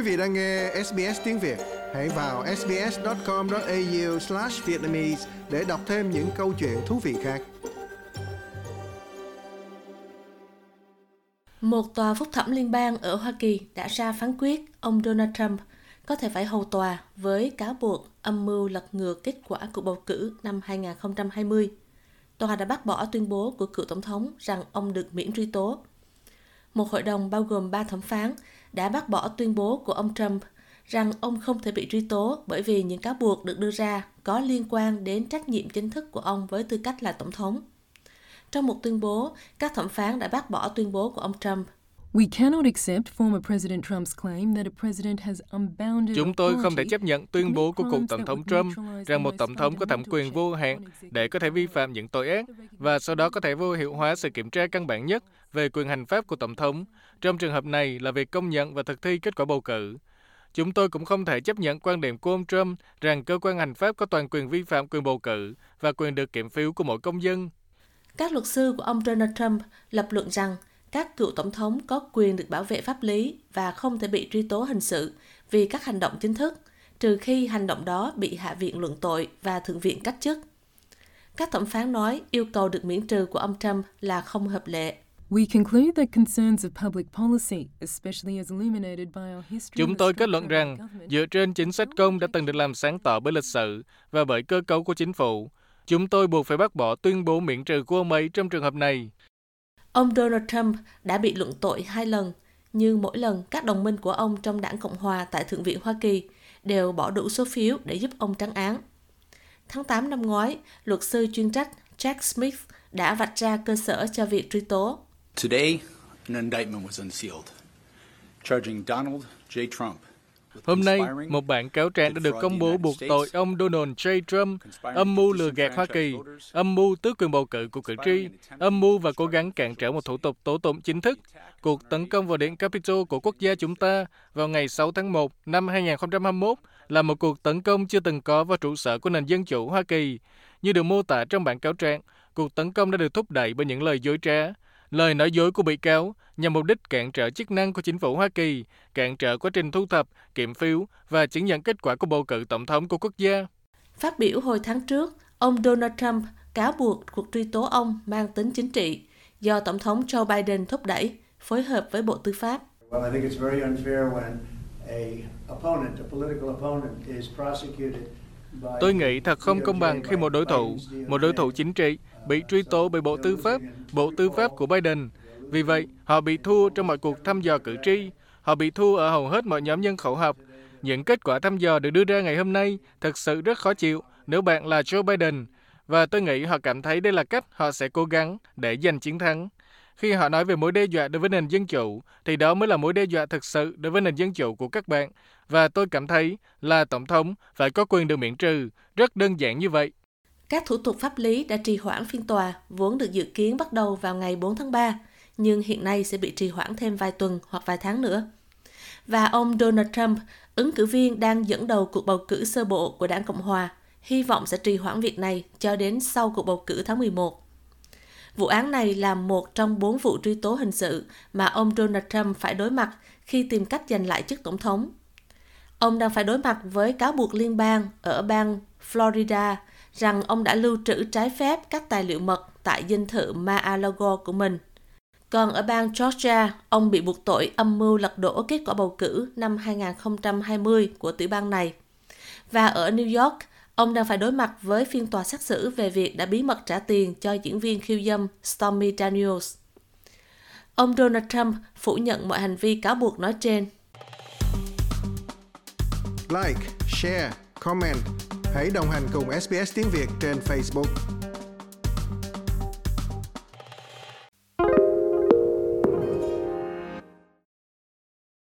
Quý vị đang nghe SBS tiếng Việt, hãy vào sbs.com.au/vietnamese để đọc thêm những câu chuyện thú vị khác. Một tòa phúc thẩm liên bang ở Hoa Kỳ đã ra phán quyết ông Donald Trump có thể phải hầu tòa với cáo buộc âm mưu lật ngược kết quả cuộc bầu cử năm 2020. Tòa đã bác bỏ tuyên bố của cựu tổng thống rằng ông được miễn truy tố. Một hội đồng bao gồm 3 thẩm phán đã bác bỏ tuyên bố của ông Trump rằng ông không thể bị truy tố bởi vì những cáo buộc được đưa ra có liên quan đến trách nhiệm chính thức của ông với tư cách là tổng thống. Trong một tuyên bố, các thẩm phán đã bác bỏ tuyên bố của ông Trump. We cannot accept former President Trump's claim that a president has unbounded Chúng tôi không thể chấp nhận tuyên bố của cựu tổng thống Trump rằng một tổng thống có thẩm quyền vô hạn để có thể vi phạm những tội ác và sau đó có thể vô hiệu hóa sự kiểm tra căn bản nhất về quyền hành pháp của tổng thống. Trong trường hợp này là việc công nhận và thực thi kết quả bầu cử. Chúng tôi cũng không thể chấp nhận quan điểm của ông Trump rằng cơ quan hành pháp có toàn quyền vi phạm quyền bầu cử và quyền được kiểm phiếu của mỗi công dân. Các luật sư của ông Donald Trump lập luận rằng các cựu tổng thống có quyền được bảo vệ pháp lý và không thể bị truy tố hình sự vì các hành động chính thức, trừ khi hành động đó bị Hạ viện luận tội và Thượng viện cách chức. Các thẩm phán nói yêu cầu được miễn trừ của ông Trump là không hợp lệ. We conclude that concerns of public policy, especially as illuminated by our history Chúng tôi kết luận rằng, dựa trên chính sách công đã từng được làm sáng tỏ bởi lịch sử và bởi cơ cấu của chính phủ, chúng tôi buộc phải bác bỏ tuyên bố miễn trừ của ông ấy trong trường hợp này. Ông Donald Trump đã bị luận tội hai lần, nhưng mỗi lần các đồng minh của ông trong đảng Cộng hòa tại Thượng viện Hoa Kỳ đều bỏ đủ số phiếu để giúp ông trắng án. Tháng 8 năm ngoái, luật sư chuyên trách Jack Smith đã vạch ra cơ sở cho việc truy tố. Today, an indictment was unsealed, charging Donald J. Trump Hôm nay, một bản cáo trạng đã được công bố buộc tội ông Donald J. Trump âm mưu lừa gạt Hoa Kỳ, âm mưu tước quyền bầu cử của cử tri, âm mưu và cố gắng cản trở một thủ tục tố tụng chính thức. Cuộc tấn công vào Điện Capitol của quốc gia chúng ta vào ngày 6 tháng 1 năm 2021 là một cuộc tấn công chưa từng có vào trụ sở của nền dân chủ Hoa Kỳ. Như được mô tả trong bản cáo trạng, cuộc tấn công đã được thúc đẩy bởi những lời dối trá, Lời nói dối của bị cáo nhằm mục đích cản trở chức năng của chính phủ Hoa Kỳ, cản trở quá trình thu thập, kiểm phiếu và chứng nhận kết quả của bầu cử tổng thống của quốc gia. Phát biểu hồi tháng trước, ông Donald Trump cáo buộc cuộc truy tố ông mang tính chính trị do Tổng thống Joe Biden thúc đẩy, phối hợp với Bộ Tư pháp. Well, Tôi nghĩ thật không công bằng khi một đối thủ, một đối thủ chính trị, bị truy tố bởi Bộ Tư pháp, Bộ Tư pháp của Biden. Vì vậy, họ bị thua trong mọi cuộc thăm dò cử tri, họ bị thua ở hầu hết mọi nhóm nhân khẩu học. Những kết quả thăm dò được đưa ra ngày hôm nay thật sự rất khó chịu nếu bạn là Joe Biden, và tôi nghĩ họ cảm thấy đây là cách họ sẽ cố gắng để giành chiến thắng. Khi họ nói về mối đe dọa đối với nền dân chủ, thì đó mới là mối đe dọa thực sự đối với nền dân chủ của các bạn. Và tôi cảm thấy là Tổng thống phải có quyền được miễn trừ. Rất đơn giản như vậy. Các thủ tục pháp lý đã trì hoãn phiên tòa, vốn được dự kiến bắt đầu vào ngày 4 tháng 3, nhưng hiện nay sẽ bị trì hoãn thêm vài tuần hoặc vài tháng nữa. Và ông Donald Trump, ứng cử viên đang dẫn đầu cuộc bầu cử sơ bộ của đảng Cộng Hòa, hy vọng sẽ trì hoãn việc này cho đến sau cuộc bầu cử tháng 11. Vụ án này là một trong bốn vụ truy tố hình sự mà ông Donald Trump phải đối mặt khi tìm cách giành lại chức tổng thống. Ông đang phải đối mặt với cáo buộc liên bang ở bang Florida rằng ông đã lưu trữ trái phép các tài liệu mật tại dinh thự Mar-a-Lago của mình. Còn ở bang Georgia, ông bị buộc tội âm mưu lật đổ kết quả bầu cử năm 2020 của tiểu bang này. Và ở New York, Ông đang phải đối mặt với phiên tòa xét xử về việc đã bí mật trả tiền cho diễn viên khiêu dâm Stormy Daniels. Ông Donald Trump phủ nhận mọi hành vi cáo buộc nói trên. Like, share, comment. Hãy đồng hành cùng SBS tiếng Việt trên Facebook.